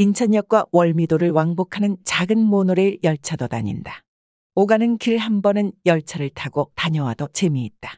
인천역과 월미도를 왕복하는 작은 모노레일 열차도 다닌다. 오가는 길 한 번은 열차를 타고 다녀와도 재미있다.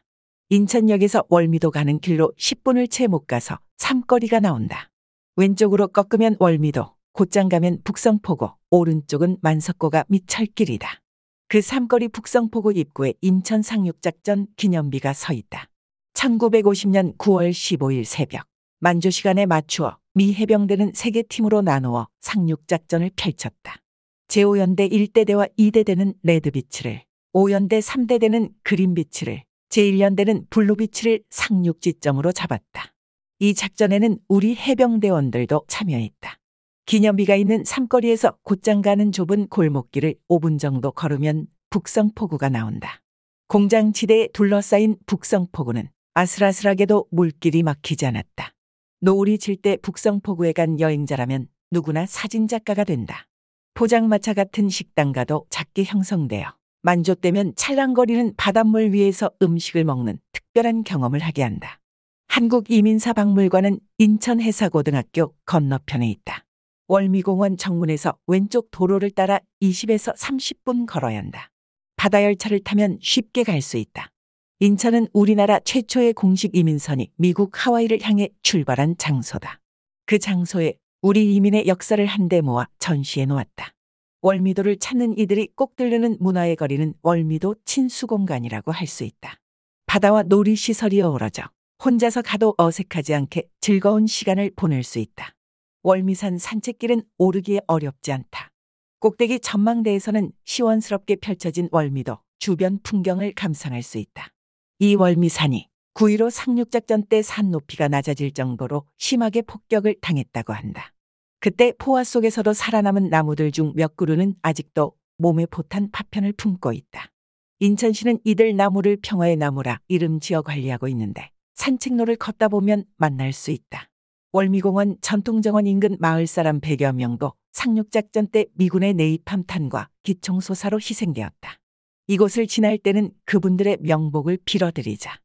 인천역에서 월미도 가는 길로 10분을 채 못 가서 삼거리가 나온다. 왼쪽으로 꺾으면 월미도, 곧장 가면 북성포구, 오른쪽은 만석고가 밑철길이다. 그 삼거리 북성포구 입구에 인천 상륙작전 기념비가 서 있다. 1950년 9월 15일 새벽 만조 시간에 맞추어 미 해병대는 세 개 팀으로 나누어 상륙작전을 펼쳤다. 제5연대 1대대와 2대대는 레드비치를, 5연대 3대대는 그린비치를, 제1연대는 블루비치를 상륙지점으로 잡았다. 이 작전에는 우리 해병대원들도 참여했다. 기념비가 있는 삼거리에서 곧장 가는 좁은 골목길을 5분 정도 걸으면 북성포구가 나온다. 공장지대에 둘러싸인 북성포구는 아슬아슬하게도 물길이 막히지 않았다. 노을이 질 때 북성포구에 간 여행자라면 누구나 사진작가가 된다. 포장마차 같은 식당가도 작게 형성되어 만족되면 찰랑거리는 바닷물 위에서 음식을 먹는 특별한 경험을 하게 한다. 한국이민사박물관은 인천 해사고등학교 건너편에 있다. 월미공원 정문에서 왼쪽 도로를 따라 20에서 30분 걸어야 한다. 바다 열차를 타면 쉽게 갈 수 있다. 인천은 우리나라 최초의 공식 이민선이 미국 하와이를 향해 출발한 장소다. 그 장소에 우리 이민의 역사를 한데 모아 전시해 놓았다. 월미도를 찾는 이들이 꼭 들르는 문화의 거리는 월미도 친수공간이라고 할 수 있다. 바다와 놀이시설이 어우러져 혼자서 가도 어색하지 않게 즐거운 시간을 보낼 수 있다. 월미산 산책길은 오르기에 어렵지 않다. 꼭대기 전망대에서는 시원스럽게 펼쳐진 월미도 주변 풍경을 감상할 수 있다. 이 월미산이 9.15 상륙작전 때 산 높이가 낮아질 정도로 심하게 폭격을 당했다고 한다. 그때 포화 속에서도 살아남은 나무들 중 몇 그루는 아직도 몸에 포탄 파편을 품고 있다. 인천시는 이들 나무를 평화의 나무라 이름 지어 관리하고 있는데 산책로를 걷다 보면 만날 수 있다. 월미공원 전통정원 인근 마을 사람 100여 명도 상륙작전 때 미군의 내입 함탄과 기총소사로 희생되었다. 이곳을 지날 때는 그분들의 명복을 빌어드리자.